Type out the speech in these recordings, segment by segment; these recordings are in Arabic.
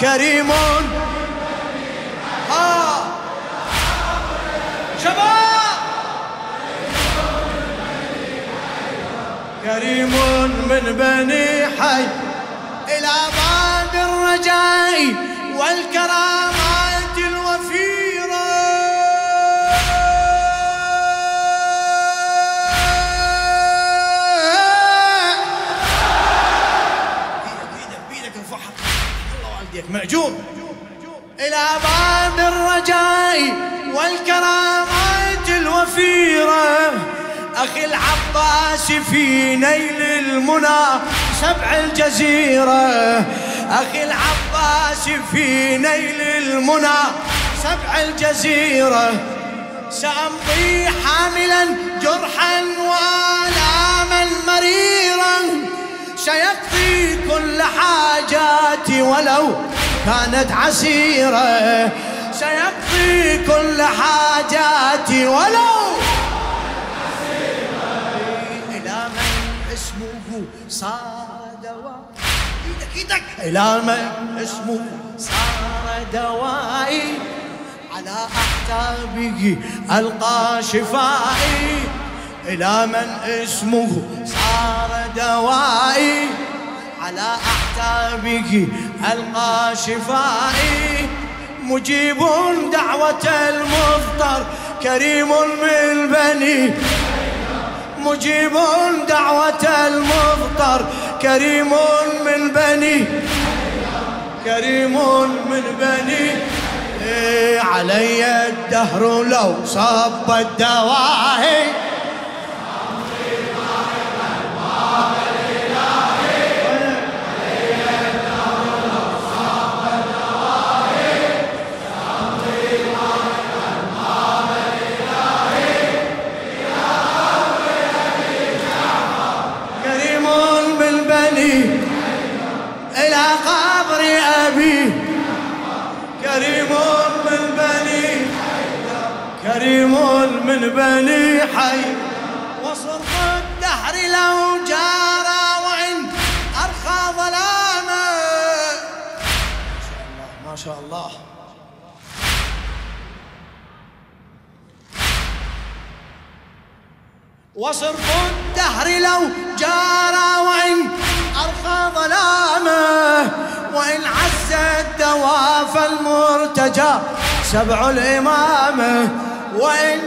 كريم. كريم من بني حي. إلى باب الرجاء والكرامات معجون إلى باب الرجاء والكرامات الوفيرة. أخي العباس في نيل المنى سبع الجزيرة. أخي العباس في نيل المنى سبع الجزيرة. سأمضي حاملا جرحا وآلاما مريرا. سيقضي كل حاجاتي ولو كانت عسيرة. سيقضي كل حاجاتي ولو إلى من اسمه صار إيدك إيدك. إلى من اسمه صار دوائي. على أعتابه ألقى شفائي. إلى من اسمه صار دوائي على أعتابه ألقى شفائي. مجيب دعوة المضطر كريم من بني مجيب دعوة المضطر كريم من بني كريم من بني إيه علي الدهر لو صب الدواهي. من بني حي. وصرف الدهر لو جارى وإن أرخى ظلامة. ما شاء الله ما شاء الله. وصرف الدهر لو جارى وإن أرخى ظلامة. وإن عز الدواف المرتجى سبع الإمامة. وإن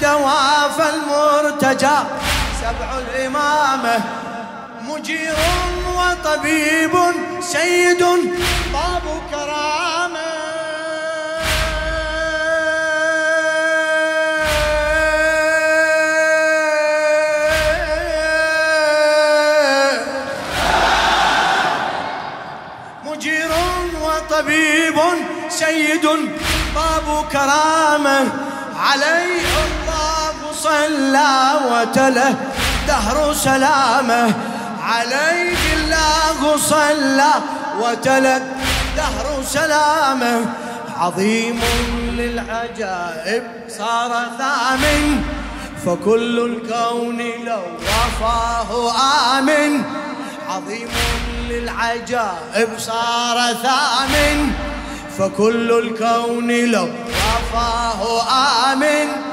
عز الدواف المرتجى. سبع الإمامة مجير وطبيب سيد باب كرامة. مجير وطبيب سيد باب كرامة. عليه صلى وتله دهر سلامه. عليه الله صلى وتله دهر سلامه. عظيم للعجائب صار ثامن فكل الكون لو وفاه آمن. عظيم للعجائب صار ثامن فكل الكون لو وفاه آمن.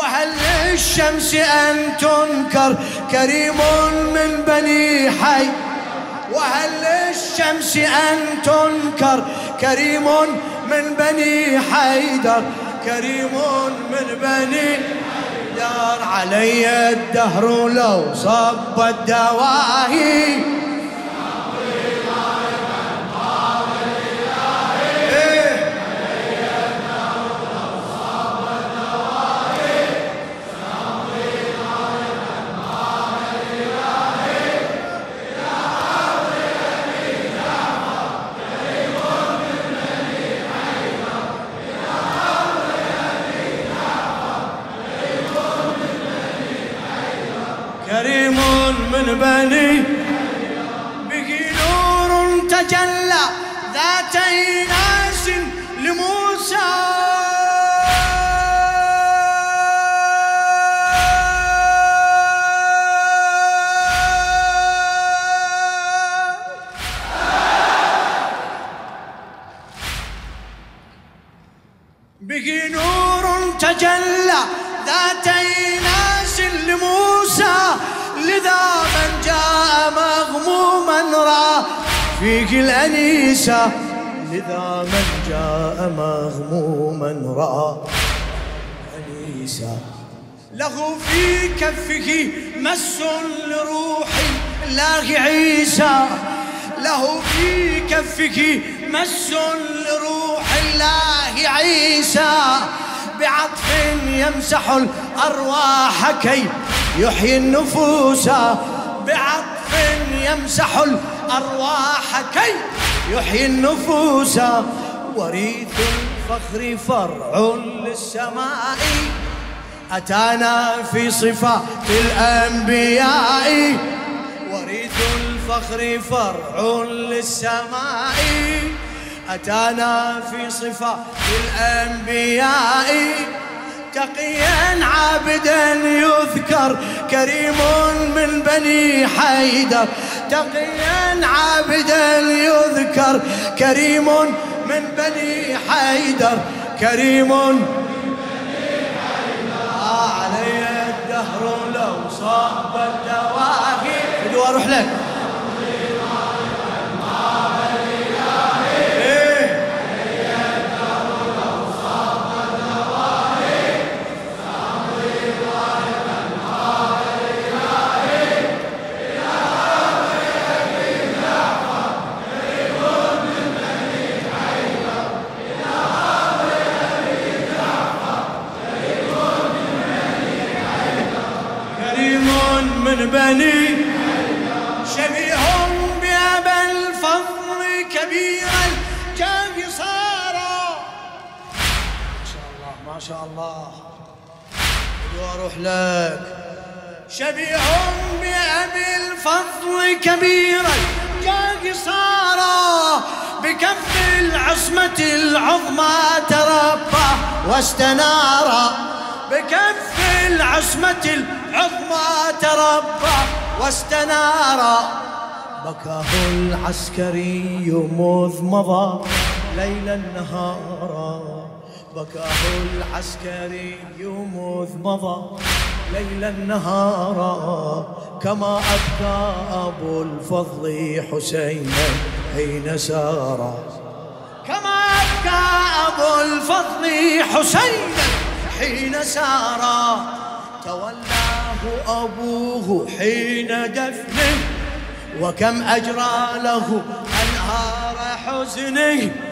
وهل للشمس أن تنكر كريم من بني حي؟ وهل للشمس أن تنكر كريم من بني حيدر؟ كريم من بني حيدر علي الدهر لو صب الدواهي. من بني. به نور تجلى ذات ايناس لموسى. به نور تجلى ذات ايناس لموسى. لذا من جاء مغموما را فيك الأنيسة. لذا من جاء مغموما رأى أنيسة. له في كفه مس لروح الله عيسى. له في كفه مس لروح الله عيسى. بعطف يمسح الأرواح كي يحيي النفوس بعطف يمسح الأرواح كي يحيي النفوس. وريث الفخر فرع للسماء. أتانا في صفات الأنبياء. وريث الفخر فرع للسماء. أتانا في صفات الأنبياء. تقيا عابدا يذكر كريم من بني حيدر. تقيا عابدا يذكر كريم من بني حيدر. كريم علي الدهر لو صاب الدواهي. بدو أروح لك. الله. وأروح لك. شبيه بأبي الفضل كبيرا كان صارا بكف العصمة العظمى تربى واستنارا بكف العصمة العظمى عظمى تربى واستنار بكاه العسكري مذ مضى ليلا نهارا. بكاه العسكري مذ مضى ليلا نهارا كما أبكى أبو الفضل حسينا حين سارا كما أبكى أبو الفضل حسينا حين سارا تولاه أبوه حين دفنه وكم أجرى له أنهار حزنه.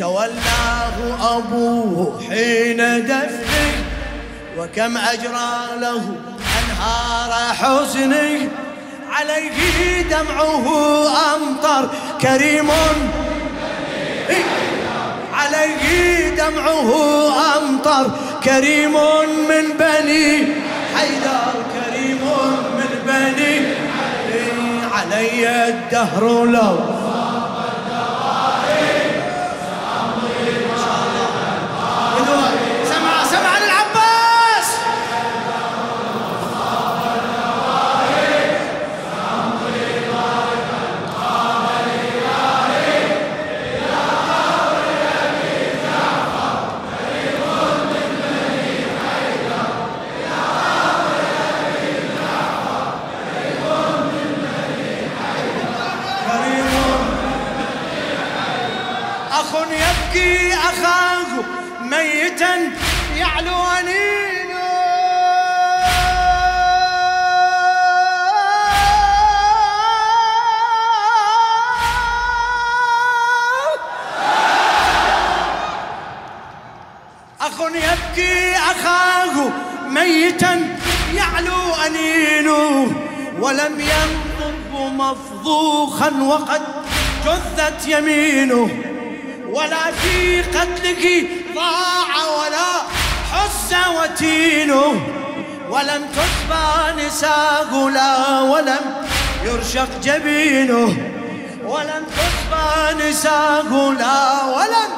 تولاه أبوه حين دفنه وكم أجرى له أنهار حزنه عليه دمعه أمطر كريم. عليه دمعه أمطر كريم من بني حيدر كريم من بني علي الدهر لو يعلو أنينه أخ يبكي أخاه ميتا يعلو أنينه ولم ينظره مفضوخا وقد جثت يمينه. ولا في قتلك ضاع ولا حس وتينه ولم تسبى نساء لا ولم يرشق جبينه. ولم تسبى نساء لا ولم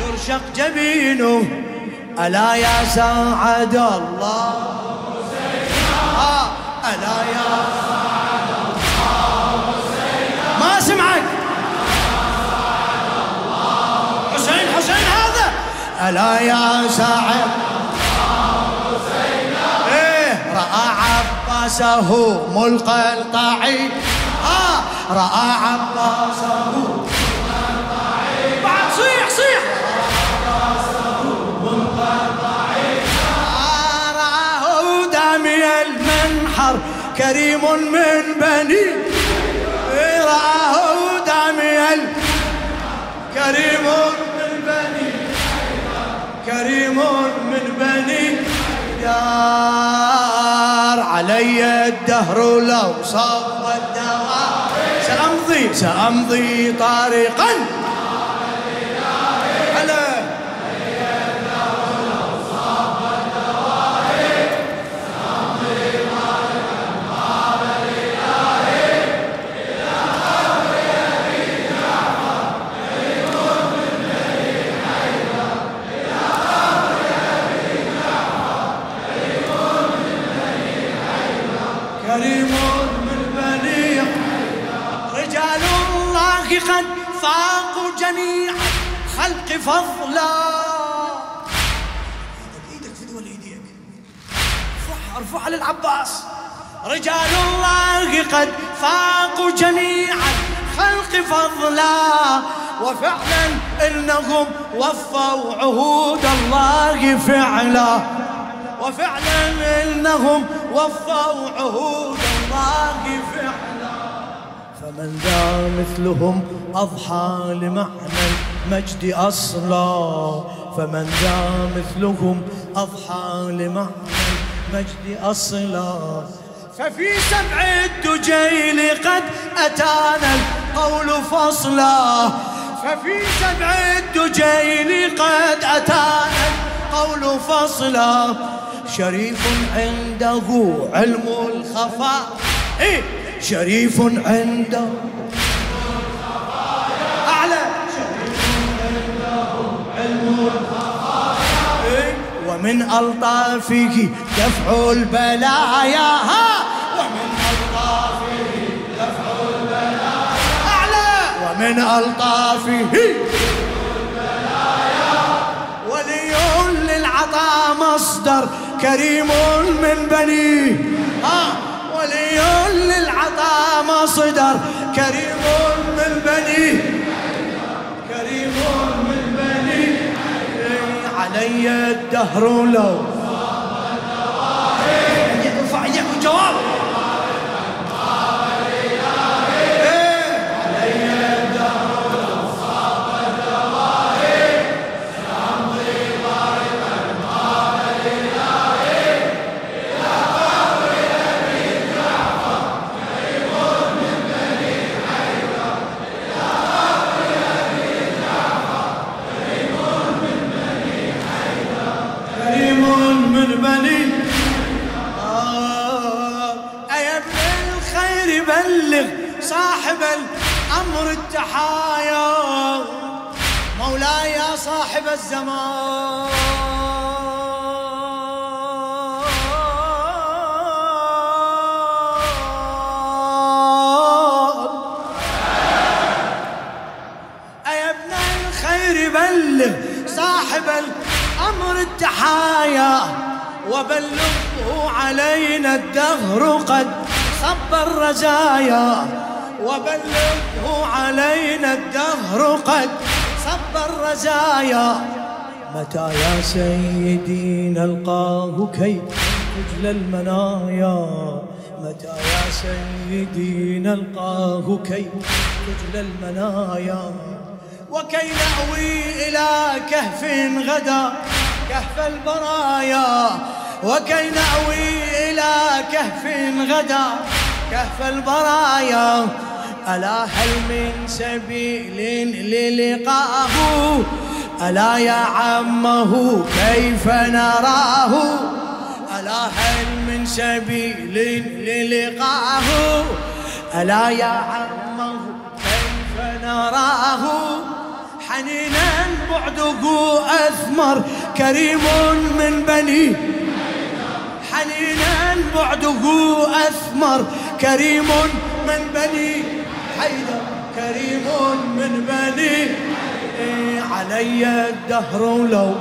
يرشق جبينه. ألا يا سعد الله. آه ألا يا سعد الله. ما سمعك؟ ألا يا ساعد عباسه ملقى الطعيم آه رأى عباسه بعد صيح صيح. آه رآه المنحر كريم من بني. رآه دامي كريم من بني. كريم من بني. دار علي الدهر لو صف الدوام سأمضي سأمضي طريقا قد فاقوا جميع خلق فضلا. إيدك إيدك فدوى ايديك ارفعها ارفعها للعباس. رجال الله قد فاقوا جميع خلق فضلا. وفعلا إنهم وفوا عهود الله فعلا. وفعلا إنهم وفوا عهود الله فعلا. فمن ذا مثلهم أضحى لمعنى المجد أصلا فمن ذا مثلهم أضحى لمعنى المجد أصلا ففي سبع الدجيل قد أتانا القول فصلا. ففي سبع الدجيل قد أتانا القول فصلا. شريف عنده علم الخفاء. إيه؟ شريف عنده أعلى. شريف عنده علم ومن ألطافه دفع البلايا ها. ومن ألطافه دفع البلايا أعلى. ومن ألطافه ولي للعطاء مصدر كريم من بني ولي للعطاء مصدر كريم من بني. كريم من بني. علي الدهر لو. ارفع يدك وبلغه علينا الدهر قد صب الرزايا وبلغه علينا الدهر قد صب الرزايا متى يا سيدي نلقاه كي تجلى المنايا؟ متى يا سيدي نلقاه كي تجلى المنايا؟ وكي نأوي إلى كهف غدا كهف البرايا. وكي نأوي إلى كهف غدا كهف البرايا. ألا هل من سبيل للقاه؟ ألا يا عمه كيف نراه؟ ألا هل من سبيل للقاه؟ ألا يا عمه كيف نراه؟ حنينا بعده أثمر كريم من بني حنينا بعده أثمر. كريم من بني حيدر كريم من بني علي الدهر لو